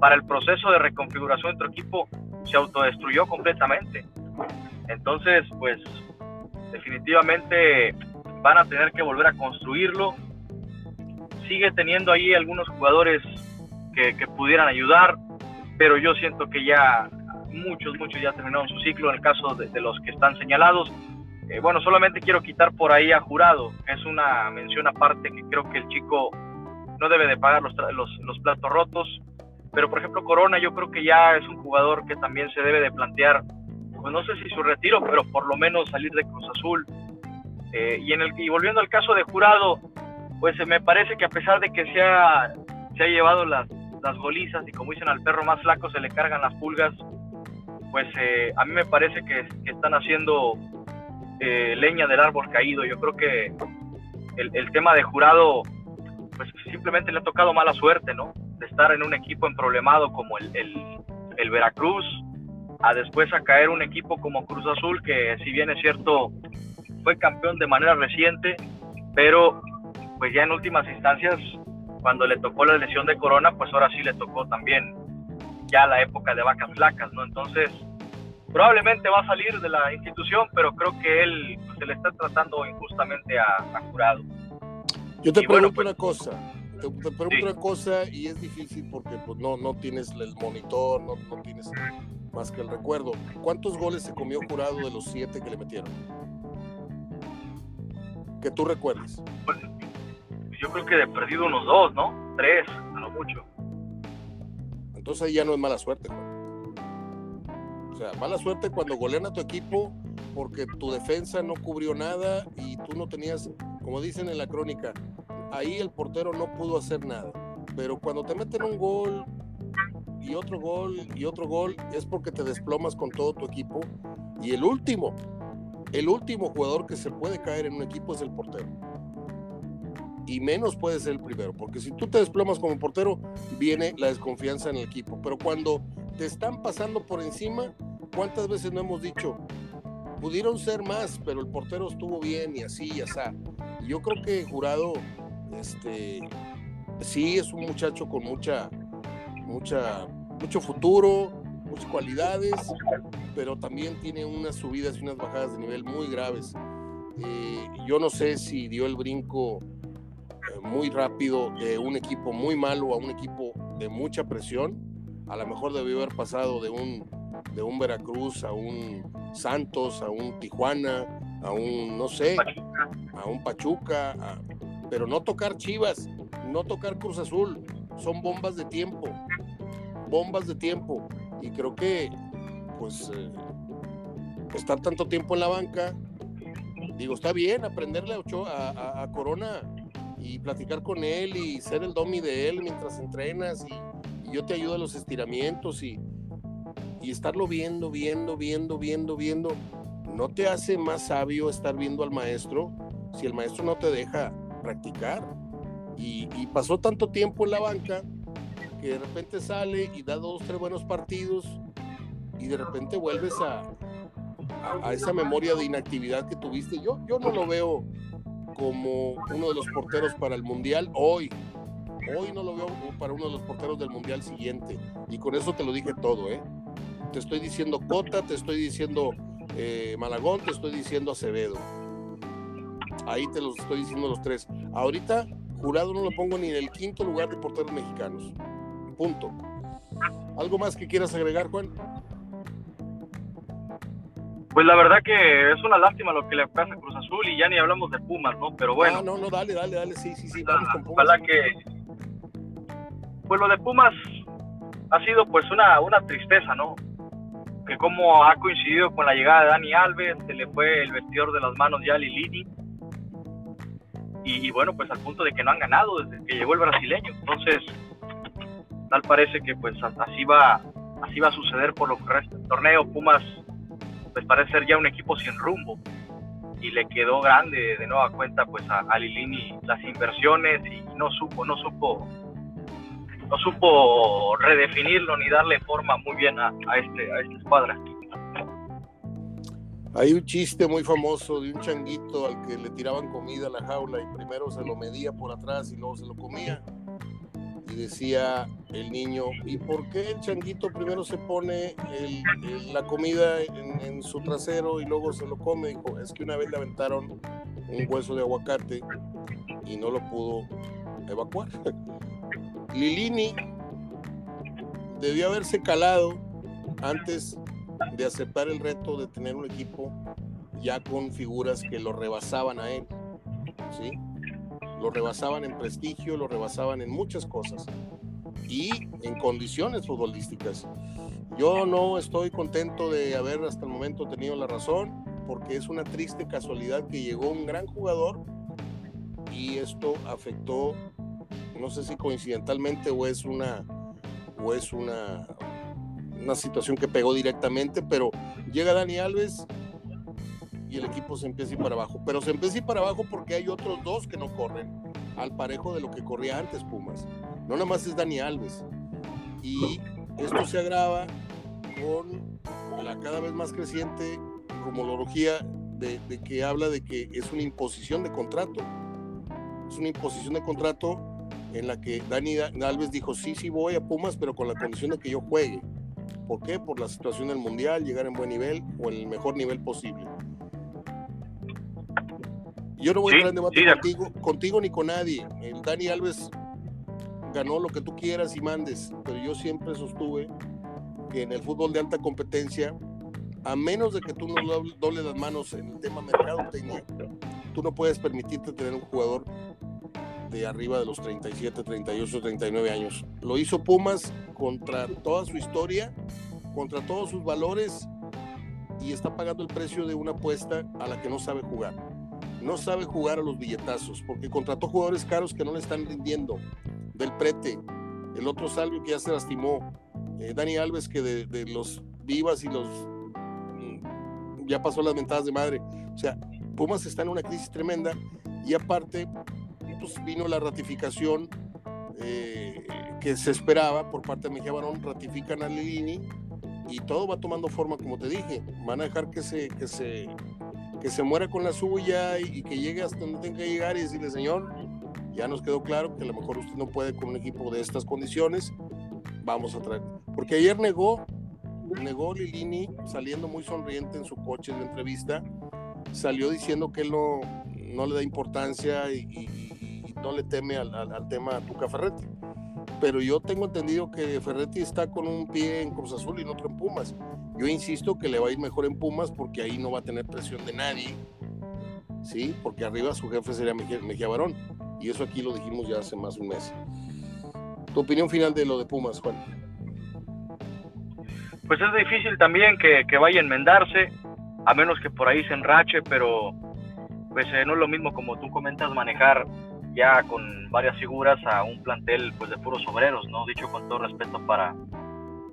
para el proceso de reconfiguración de otro equipo se autodestruyó completamente. Entonces pues definitivamente van a tener que volver a construirlo. Sigue teniendo ahí algunos jugadores que, que pudieran ayudar pero yo siento que ya muchos, muchos ya terminaron su ciclo en el caso de, los que están señalados. Eh, bueno, solamente quiero quitar por ahí a Jurado, es una mención aparte que creo que el chico no debe de pagar los, los, los, platos rotos, pero por ejemplo Corona yo creo que ya es un jugador que también se debe de plantear, pues no sé si su retiro, pero por lo menos salir de Cruz Azul. Eh, y, en el, y volviendo al caso de Jurado, pues me parece que a pesar de que se ha, se ha llevado las, las golizas y como dicen al perro más flaco se le cargan las pulgas, pues eh, a mí me parece que, están haciendo eh, leña del árbol caído. Yo creo que el, tema de jurado, pues simplemente le ha tocado mala suerte, ¿no? De estar en un equipo emproblemado como el, el, Veracruz, a después a caer un equipo como Cruz Azul, que si bien es cierto, fue campeón de manera reciente, pero pues ya en últimas instancias, cuando le tocó la lesión de Corona, pues ahora sí le tocó también ya la época de vacas flacas, ¿no? Entonces, probablemente va a salir de la institución, pero creo que él pues, se le está tratando injustamente a, Jurado. Yo te pregunto pues, una cosa, te, pregunto una cosa y es difícil porque pues, no, no tienes el monitor, no, no tienes más que el recuerdo. ¿Cuántos goles se comió Jurado de los siete que le metieron? Que tú recuerdes. Pues, yo creo que he perdido unos dos, ¿no? Tres, a lo mucho. Entonces ahí ya no es mala suerte. O sea, mala suerte cuando golean a tu equipo porque tu defensa no cubrió nada y tú no tenías, como dicen en la crónica, ahí el portero no pudo hacer nada. Pero cuando te meten un gol y otro gol y otro gol es porque te desplomas con todo tu equipo. Y el último, el último jugador que se puede caer en un equipo es el portero y menos puede ser el primero, porque si tú te desplomas como portero, viene la desconfianza en el equipo. Pero cuando te están pasando por encima, ¿cuántas veces no hemos dicho? Pudieron ser más, pero el portero estuvo bien y así y así. Yo creo que Jurado, este, sí es un muchacho con mucha, mucha, mucho futuro, muchas cualidades, pero también tiene unas subidas y unas bajadas de nivel muy graves. Eh, yo no sé si dio el brinco eh, muy rápido de un equipo muy malo a un equipo de mucha presión. A lo mejor debió haber pasado de un, de un Veracruz a un Santos, a un Tijuana, a un, no sé, a un Pachuca, pero no tocar Chivas, no tocar Cruz Azul, son bombas de tiempo, bombas de tiempo. Y creo que, pues, eh, estar tanto tiempo en la banca, digo, está bien aprenderle a, a, Corona y platicar con él y ser el domi de él mientras entrenas y, yo te ayudo a los estiramientos y, y estarlo viendo, viendo, viendo, viendo, viendo. No te hace más sabio estar viendo al maestro si el maestro no te deja practicar. Y, pasó tanto tiempo en la banca que de repente sale y da dos, tres buenos partidos y de repente vuelves a, a, esa memoria de inactividad que tuviste. Yo, yo no lo veo como uno de los porteros para el Mundial hoy. Hoy no lo veo para uno de los porteros del Mundial siguiente. Y con eso te lo dije todo, ¿eh? Te estoy diciendo Cota, te estoy diciendo eh, Malagón, te estoy diciendo Acevedo. Ahí te los estoy diciendo los tres. Ahorita, jurado no lo pongo ni en el quinto lugar de porteros mexicanos. Punto. ¿Algo más que quieras agregar, Juan? Pues la verdad que es una lástima lo que le pasa a Cruz Azul y ya ni hablamos de Pumas, ¿no? Pero bueno. Ah, no, no, dale, dale, dale, sí, sí, sí, vamos con Pumas. Ojalá que. Pues lo de Pumas ha sido pues una, una tristeza, ¿no? Que como ha coincidido con la llegada de Dani Alves, se le fue el vestidor de las manos ya a Lilini y, bueno, pues al punto de que no han ganado desde que llegó el brasileño. Entonces, tal parece que pues así va, así va a suceder por lo que resta del torneo. Pumas pues parece ser ya un equipo sin rumbo y le quedó grande de nueva cuenta pues a, a Lilini las inversiones y no supo, no supo no supo redefinirlo ni darle forma muy bien a, a este a esta escuadra. Hay un chiste muy famoso de un changuito al que le tiraban comida a la jaula y primero se lo medía por atrás y luego se lo comía. Y decía el niño, ¿y por qué el changuito primero se pone la comida en, su trasero y luego se lo come? Dijo, es que una vez le aventaron un hueso de aguacate y no lo pudo evacuar. Lilini debió haberse calado antes de aceptar el reto de tener un equipo ya con figuras que lo rebasaban a él, ¿sí? Lo rebasaban en prestigio, lo rebasaban en muchas cosas y en condiciones futbolísticas. Yo no estoy contento de haber hasta el momento tenido la razón, porque es una triste casualidad que llegó un gran jugador y esto afectó, no sé si coincidentalmente o es una, o es una, una situación que pegó directamente, pero llega Dani Alves y el equipo se empieza a ir para abajo. Pero se empieza a ir para abajo porque hay otros dos que no corren al parejo de lo que corría antes Pumas. No nada más es Dani Alves. Y esto se agrava con la cada vez más creciente rumorología de, de que habla de que es una imposición de contrato. Es una imposición de contrato en la que Dani Alves dijo, sí, sí voy a Pumas, pero con la condición de que yo juegue. ¿Por qué? Por la situación del mundial, llegar en buen nivel o en el mejor nivel posible. Yo no voy a entrar en debate contigo, contigo ni con nadie. El Dani Alves ganó lo que tú quieras y mandes, pero yo siempre sostuve que en el fútbol de alta competencia, a menos de que tú no dobles las manos en el tema mercadotecnia, tú no puedes permitirte tener un jugador arriba de los 37, 38, 39 años. Lo hizo Pumas contra toda su historia, contra todos sus valores y está pagando el precio de una apuesta a la que no sabe jugar. No sabe jugar a los billetazos porque contrató jugadores caros que no le están rindiendo. Del prete, el otro Salvio que ya se lastimó, eh, Dani Alves que de, los vivas y los mm, ya pasó las mentadas de madre. O sea, Pumas está en una crisis tremenda y aparte pues, vino la ratificación eh, que se esperaba por parte de Mejía Barón, ratifican a Lilini y todo va tomando forma, como te dije. Van a dejar que se, que se, que se muera con la suya y, que llegue hasta donde tenga que llegar y decirle, señor, ya nos quedó claro que a lo mejor usted no puede con un equipo de estas condiciones, vamos a traer. Porque ayer negó negó Lilini saliendo muy sonriente en su coche en la entrevista, salió diciendo que él no, no le da importancia y, no le teme al, al, tema Tuca Ferretti. Pero yo tengo entendido que Ferretti está con un pie en Cruz Azul y otro en Pumas. Yo insisto que le va a ir mejor en Pumas porque ahí no va a tener presión de nadie, ¿sí? Porque arriba su jefe sería Mejía, Barón. Y eso aquí lo dijimos ya hace más de un mes. ¿Tu opinión final de lo de Pumas, Juan? Pues es difícil también que, que vaya a enmendarse, a menos que por ahí se enrache, pero pues eh, no es lo mismo como tú comentas manejar ya con varias figuras a un plantel pues de puros obreros, ¿no? Dicho con todo respeto para,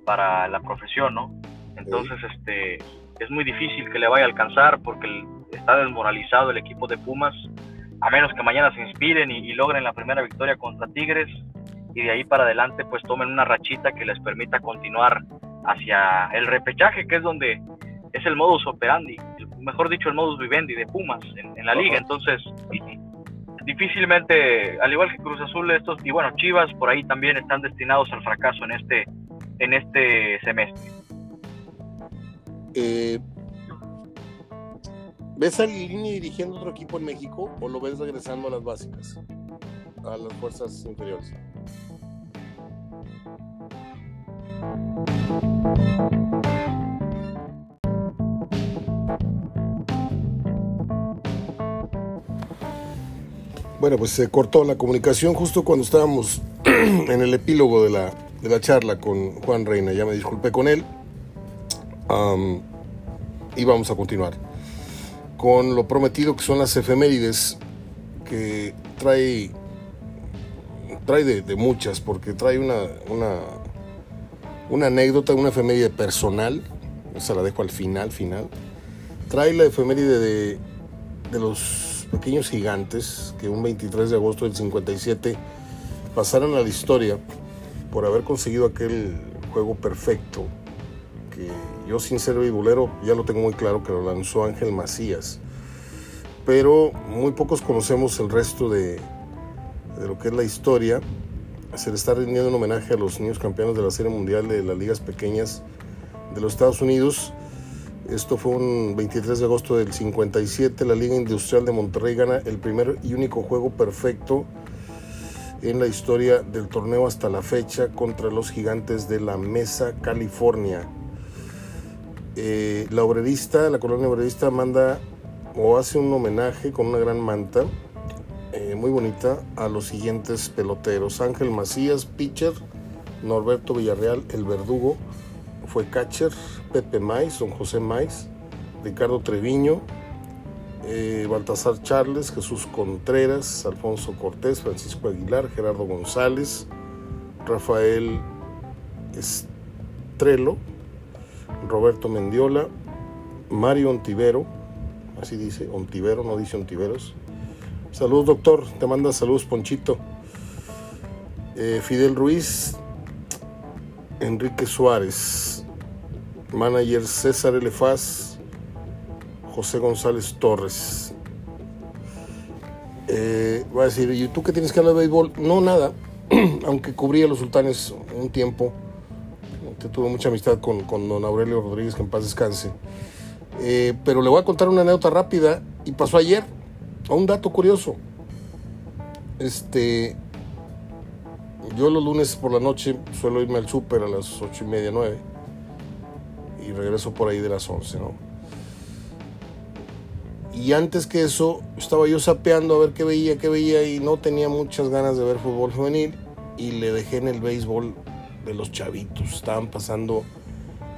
para la profesión, ¿no? Entonces, este, es muy difícil que le vaya a alcanzar porque está desmoralizado el equipo de Pumas, a menos que mañana se inspiren y, logren la primera victoria contra Tigres y de ahí para adelante pues tomen una rachita que les permita continuar hacia el repechaje, que es donde es el modus operandi, mejor dicho el modus vivendi de Pumas en, la liga. Entonces, difícilmente, al igual que Cruz Azul, estos y bueno, Chivas por ahí también están destinados al fracaso en este en este semestre. Eh, ¿Ves a Lini dirigiendo otro equipo en México o lo ves regresando a las básicas, a las fuerzas inferiores? Bueno, pues se cortó la comunicación justo cuando estábamos en el epílogo de la, de la charla con Juan Reina. Ya me disculpé con él y vamos a continuar con lo prometido que son las efemérides que trae trae de, muchas porque trae una, una, una anécdota, una efeméride personal, esa la dejo al final, final. Trae la efeméride de, de los pequeños gigantes que un 23 de agosto del 57 pasaron a la historia por haber conseguido aquel juego perfecto que yo sin ser bibulero ya lo tengo muy claro que lo lanzó Ángel Macías. Pero muy pocos conocemos el resto de, de lo que es la historia. Se le está rindiendo un homenaje a los niños campeones de la Serie Mundial de las Ligas Pequeñas de los Estados Unidos. Esto fue un 23 de agosto del 57. La Liga Industrial de Monterrey gana el primer y único juego perfecto en la historia del torneo hasta la fecha contra los gigantes de la Mesa, California. Eh, la obrerista, la colonia obrerista manda o hace un homenaje con una gran manta eh, muy bonita a los siguientes peloteros. Ángel Macías, pitcher, Norberto Villarreal, el verdugo, fue catcher, Pepe Maiz, don José Maiz, Ricardo Treviño, eh, Baltasar Charles, Jesús Contreras, Alfonso Cortés, Francisco Aguilar, Gerardo González, Rafael Estrelo, Roberto Mendiola, Mario Ontivero, así dice, Ontivero, no dice Ontiveros. Saludos, doctor, te manda saludos, Ponchito. Eh, Fidel Ruiz, Enrique Suárez, manager César Elefaz, José González Torres. Eh, va a decir, ¿y tú qué tienes que hablar de béisbol? No, nada, aunque cubría los sultanes un tiempo tuve mucha amistad con, con, don Aurelio Rodríguez, que en paz descanse. Eh, pero le voy a contar una anécdota rápida y pasó ayer, a un dato curioso. Este, yo los lunes por la noche suelo irme al súper a las ocho y media, nueve, regreso por ahí de las once, ¿no? Y antes que eso, estaba yo sapeando a ver qué veía, qué veía, y no tenía muchas ganas de ver fútbol juvenil, y le dejé en el béisbol de los chavitos. Estaban pasando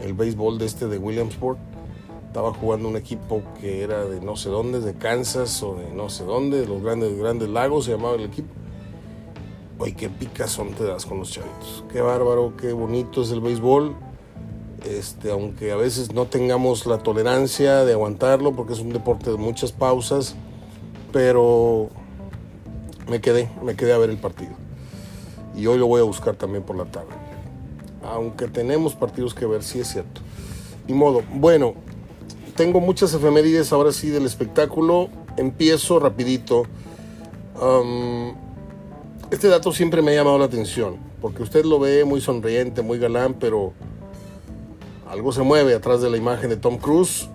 el béisbol de este de Williamsport. Estaba jugando un equipo que era de no sé dónde, de Kansas o de no sé dónde, de los grandes, grandes lagos, se llamaba el equipo. Oye, qué picazón te das con los chavitos. Qué bárbaro, qué bonito es el béisbol. Este, aunque a veces no tengamos la tolerancia de aguantarlo, porque es un deporte de muchas pausas, pero me quedé, me quedé a ver el partido. Y hoy lo voy a buscar también por la tarde aunque tenemos partidos que ver, sí es cierto. Ni modo. Bueno, tengo muchas efemérides ahora sí del espectáculo. Empiezo rapidito. este dato siempre me ha llamado la atención, porque usted lo ve muy sonriente, muy galán, pero algo se mueve atrás de la imagen de Tom Cruise.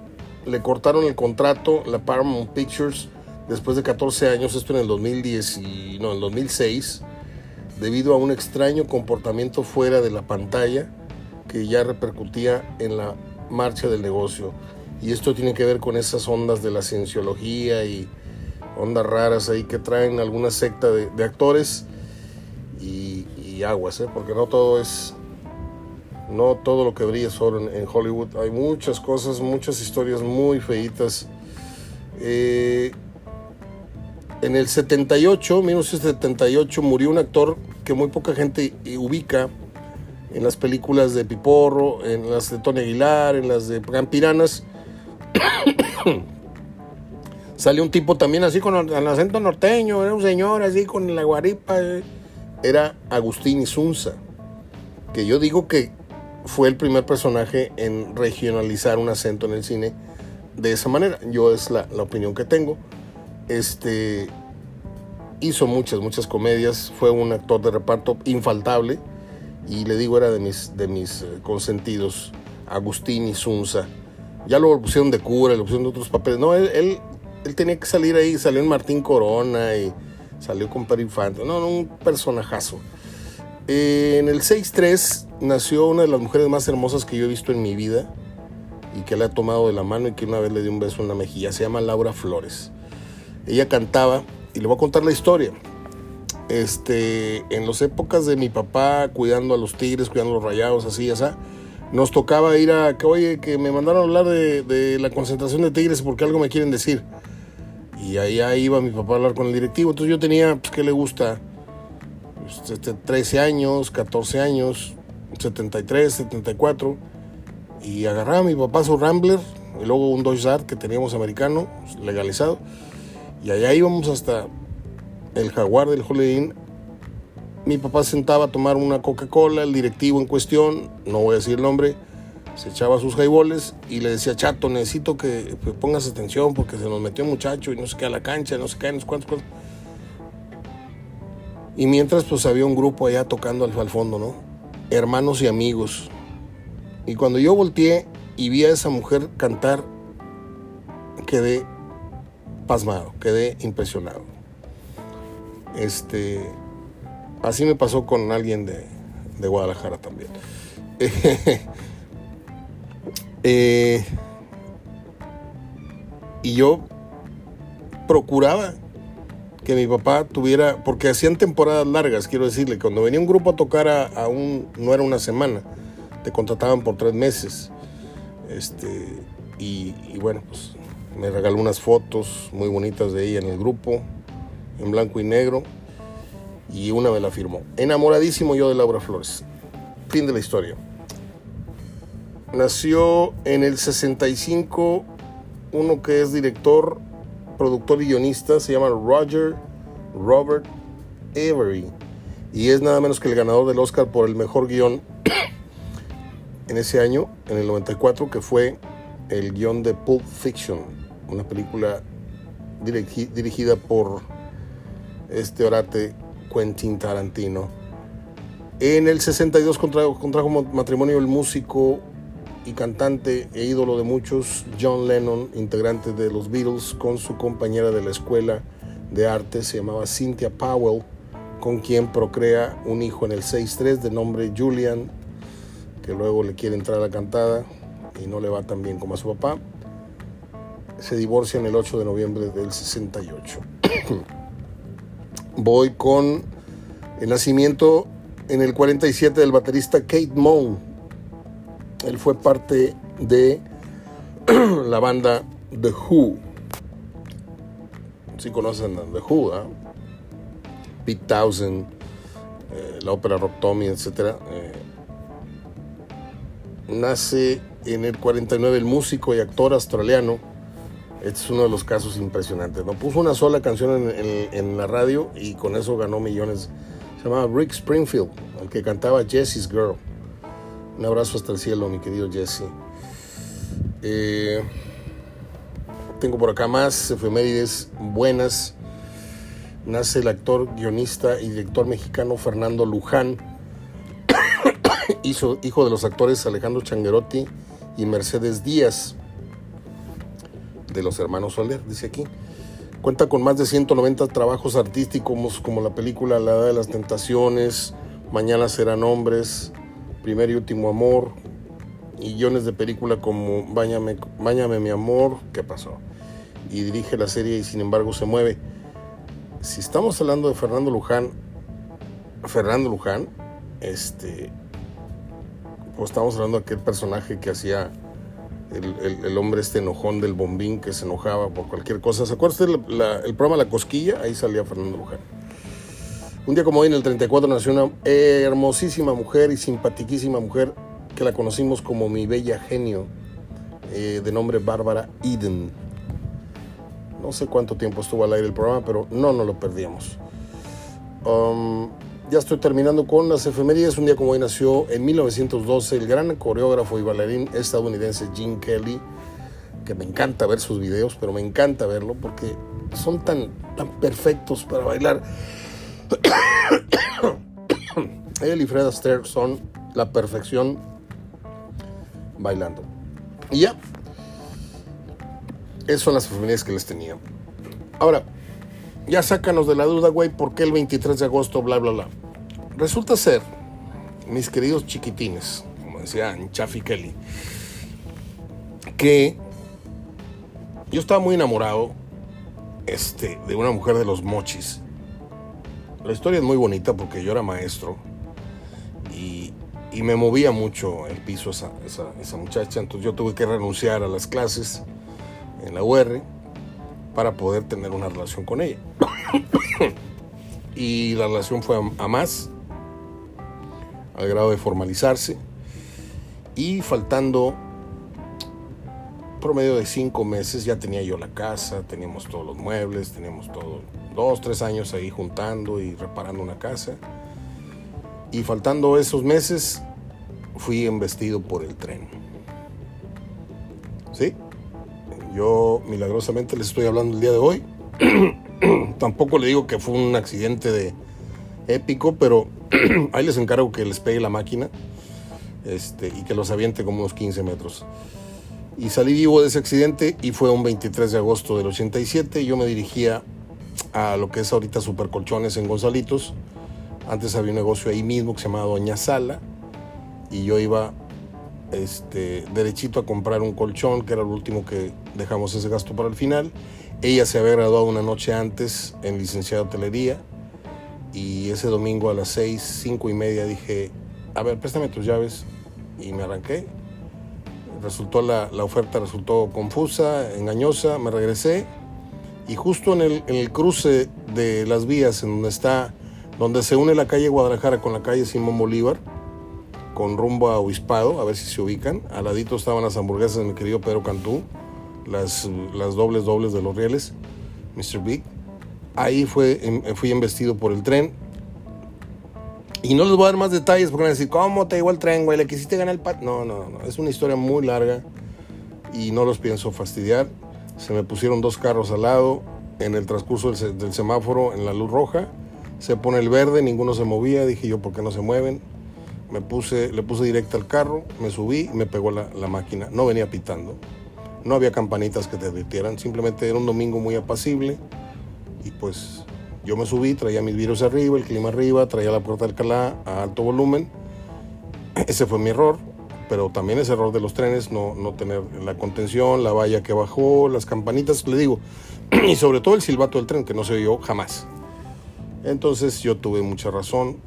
Le cortaron el contrato, la Paramount Pictures, después de 14 años, esto en el 2010 y, no, en el 2006, debido a un extraño comportamiento fuera de la pantalla que ya repercutía en la marcha del negocio. Y esto tiene que ver con esas ondas de la cienciología y ondas raras ahí que traen alguna secta de, actores y, aguas, ¿eh? porque no todo es, no todo lo que brilla solo en, Hollywood. Hay muchas cosas, muchas historias muy feitas. Eh, en el 78, 1978, murió un actor que muy poca gente ubica en las películas de Piporro, en las de Tony Aguilar, en las de Campiranas. Salió un tipo también así con el acento norteño, era un señor así con la guaripa. Eh. Era Agustín Isunza, que yo digo que fue el primer personaje en regionalizar un acento en el cine de esa manera. Yo es la, opinión que tengo. Este hizo muchas, muchas comedias, fue un actor de reparto infaltable y le digo era de mis, de mis eh, consentidos, Agustín Isunza. Ya lo pusieron de cura, lo pusieron de otros papeles. No, él, él, tenía que salir ahí, salió en Martín Corona y salió con Pedro Infante. No, no, un personajazo. En el 6-3 nació una de las mujeres más hermosas que yo he visto en mi vida y que le ha tomado de la mano y que una vez le dio un beso en la mejilla. Se llama Laura Flores. Ella cantaba y le voy a contar la historia. Este, en las épocas de mi papá cuidando a los tigres, cuidando a los rayados, así, así, nos tocaba ir a que, oye, que me mandaron a hablar de, la concentración de tigres porque algo me quieren decir. Y ahí iba mi papá a hablar con el directivo. Entonces yo tenía, pues, ¿qué le gusta? Este, 13 años, 14 años, 73, 74. Y agarraba a mi papá su Rambler y luego un Dodge Dart que teníamos americano, legalizado. Y allá íbamos hasta el jaguar del Holiday Mi papá sentaba a tomar una Coca-Cola, el directivo en cuestión, no voy a decir el nombre, se echaba sus highballs y le decía, chato, necesito que pongas atención porque se nos metió un muchacho y no se queda la cancha, no se cae, no sé cuántos, cuántos. Y mientras pues había un grupo allá tocando al, al fondo, ¿no? Hermanos y amigos. Y cuando yo volteé y vi a esa mujer cantar, quedé pasmado, quedé impresionado. Este, así me pasó con alguien de, Guadalajara también. Eh, y yo procuraba que mi papá tuviera, porque hacían temporadas largas, quiero decirle, cuando venía un grupo a tocar a, un, no era una semana, te contrataban por tres meses. Este, y, y bueno, pues me regaló unas fotos muy bonitas de ella en el grupo, en blanco y negro, y una me la firmó. Enamoradísimo yo de Laura Flores. Fin de la historia. Nació en el 65 uno que es director, productor y guionista, se llama Roger Robert Avery, y es nada menos que el ganador del Oscar por el mejor guion en ese año, en el 94, que fue el guion de Pulp Fiction una película dirigida por este orate Quentin Tarantino. En el 62 contrajo, contrajo matrimonio el músico y cantante e ídolo de muchos, John Lennon, integrante de los Beatles, con su compañera de la escuela de arte, se llamaba Cynthia Powell, con quien procrea un hijo en el 6-3 de nombre Julian, que luego le quiere entrar a la cantada y no le va tan bien como a su papá se divorcian el 8 de noviembre del 68. Voy con el nacimiento en el 47 del baterista Kate Moon. Él fue parte de la banda The Who. Si conocen The Who, ¿eh? Pete Townsend, eh, la ópera Rock Tommy, etc. Eh, nace en el 49 el músico y actor australiano este es uno de los casos impresionantes. No puso una sola canción en, la radio y con eso ganó millones. Se llamaba Rick Springfield, el que cantaba Jesse's Girl. Un abrazo hasta el cielo, mi querido Jesse. Eh, tengo por acá más efemérides buenas. Nace el actor, guionista y director mexicano Fernando Luján. hijo, de los actores Alejandro Changuerotti y Mercedes Díaz, de los hermanos Soler, dice aquí. Cuenta con más de 190 trabajos artísticos como la película La Edad de las Tentaciones, Mañana serán hombres, Primer y Último Amor, y guiones de película como Báñame, Báñame mi amor, ¿qué pasó? Y dirige la serie y sin embargo se mueve. Si estamos hablando de Fernando Luján, Fernando Luján, este, pues estamos hablando de aquel personaje que hacía el, hombre este enojón del bombín que se enojaba por cualquier cosa. ¿Se acuerda el programa La Cosquilla? Ahí salía Fernando Luján. Un día como hoy, en el 34, nació una hermosísima mujer y simpatiquísima mujer que la conocimos como mi bella genio, eh, de nombre Bárbara Eden. No sé cuánto tiempo estuvo al aire el programa, pero no nos lo perdíamos. Um, ya estoy terminando con las efemérides. Un día como hoy nació en 1912 el gran coreógrafo y bailarín estadounidense Gene Kelly, que me encanta ver sus videos, pero me encanta verlo porque son tan, tan perfectos para bailar. Él y Fred Astaire son la perfección bailando. Y ya, esas son las efemérides que les tenía. Ahora, ya sácanos de la duda, güey, ¿por qué el 23 de agosto, bla, bla, bla? Resulta ser, mis queridos chiquitines, como decía Chaffy Kelly, que yo estaba muy enamorado este, de una mujer de los mochis. La historia es muy bonita porque yo era maestro y, me movía mucho el piso esa, esa, esa muchacha, entonces yo tuve que renunciar a las clases en la UR para poder tener una relación con ella. y la relación fue a, más, al grado de formalizarse, y faltando promedio de cinco meses ya tenía yo la casa, teníamos todos los muebles, teníamos todo, dos, tres años ahí juntando y reparando una casa. Y faltando esos meses, fui embestido por el tren. ¿Sí? Yo milagrosamente les estoy hablando el día de hoy. Tampoco le digo que fue un accidente de épico, pero ahí les encargo que les pegue la máquina este, y que los aviente como unos 15 metros. Y salí vivo de ese accidente y fue un 23 de agosto del 87. Yo me dirigía a lo que es ahorita Supercolchones en Gonzalitos. Antes había un negocio ahí mismo que se llamaba Doña Sala y yo iba este, derechito a comprar un colchón, que era el último que dejamos ese gasto para el final. Ella se había graduado una noche antes en licenciada de hotelería y ese domingo a las seis, cinco y media dije, a ver, préstame tus llaves y me arranqué. Resultó la, la oferta resultó confusa, engañosa, me regresé y justo en el, en el, cruce de las vías en donde está, donde se une la calle Guadalajara con la calle Simón Bolívar, con rumbo a Obispado, a ver si se ubican. Al ladito estaban las hamburguesas de mi querido Pedro Cantú, las, las dobles dobles de los rieles, Mr. Big. Ahí fue, em, fui embestido por el tren. Y no les voy a dar más detalles porque van a decir, ¿cómo te llegó el tren, güey? ¿Le quisiste ganar el pat? No, no, no. Es una historia muy larga y no los pienso fastidiar. Se me pusieron dos carros al lado en el transcurso del, semáforo en la luz roja. Se pone el verde, ninguno se movía. Dije yo, ¿por qué no se mueven? me puse, le puse directa al carro, me subí y me pegó la, máquina. No venía pitando, no había campanitas que te advirtieran, simplemente era un domingo muy apacible y pues yo me subí, traía mis virus arriba, el clima arriba, traía la puerta del calá a alto volumen. Ese fue mi error, pero también ese error de los trenes, no, no tener la contención, la valla que bajó, las campanitas, le digo, y sobre todo el silbato del tren que no se oyó jamás. Entonces yo tuve mucha razón,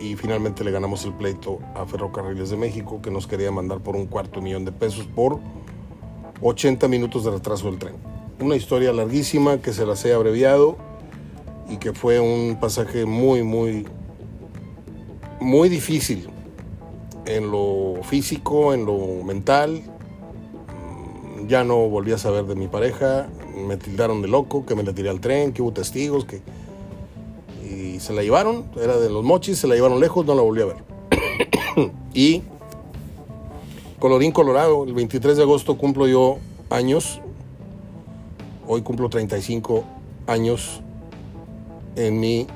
y finalmente le ganamos el pleito a Ferrocarriles de México que nos quería mandar por un cuarto millón de pesos por 80 minutos de retraso del tren. Una historia larguísima que se las he abreviado y que fue un pasaje muy, muy, muy difícil en lo físico, en lo mental. Ya no volví a saber de mi pareja, me tildaron de loco, que me le tiré al tren, que hubo testigos, que se la llevaron, era de los mochis, se la llevaron lejos, no la volví a ver. y colorín colorado, el 23 de agosto cumplo yo años, hoy cumplo 35 años en mi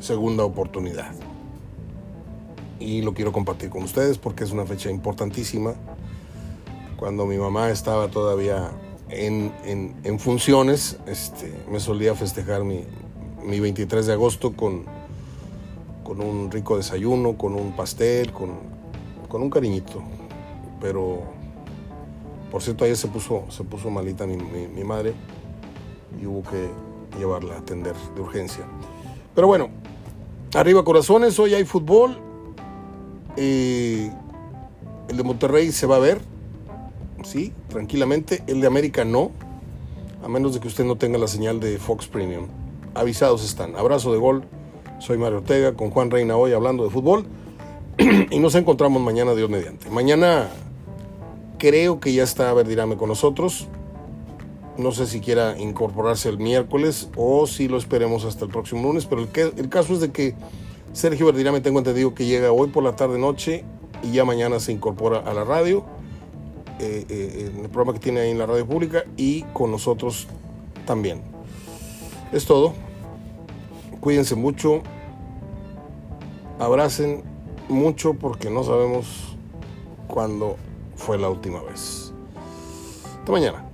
segunda oportunidad. y lo quiero compartir con ustedes porque es una fecha importantísima. Cuando mi mamá estaba todavía en, en, funciones, este, me solía festejar mi, mi 23 de agosto con, con un rico desayuno, con un pastel, con, con un cariñito. Pero, por cierto, ayer se puso, se puso malita mi, mi, madre y hubo que llevarla a atender de urgencia. Pero bueno, arriba corazones, hoy hay fútbol. Eh, el de Monterrey se va a ver, sí, tranquilamente. El de América no, a menos de que usted no tenga la señal de Fox Premium. Avisados están. Abrazo de gol. Soy Mario Ortega con Juan Reina hoy hablando de fútbol. y nos encontramos mañana, Dios mediante. Mañana creo que ya está Verdirame con nosotros. No sé si quiera incorporarse el miércoles o si lo esperemos hasta el próximo lunes, pero el, caso es de que Sergio Verdirame tengo entendido que llega hoy por la tarde noche y ya mañana se incorpora a la radio, eh, eh, en el programa que tiene ahí en la radio pública y con nosotros también. Es todo. Cuídense mucho. Abracen mucho porque no sabemos cuándo fue la última vez. Hasta mañana.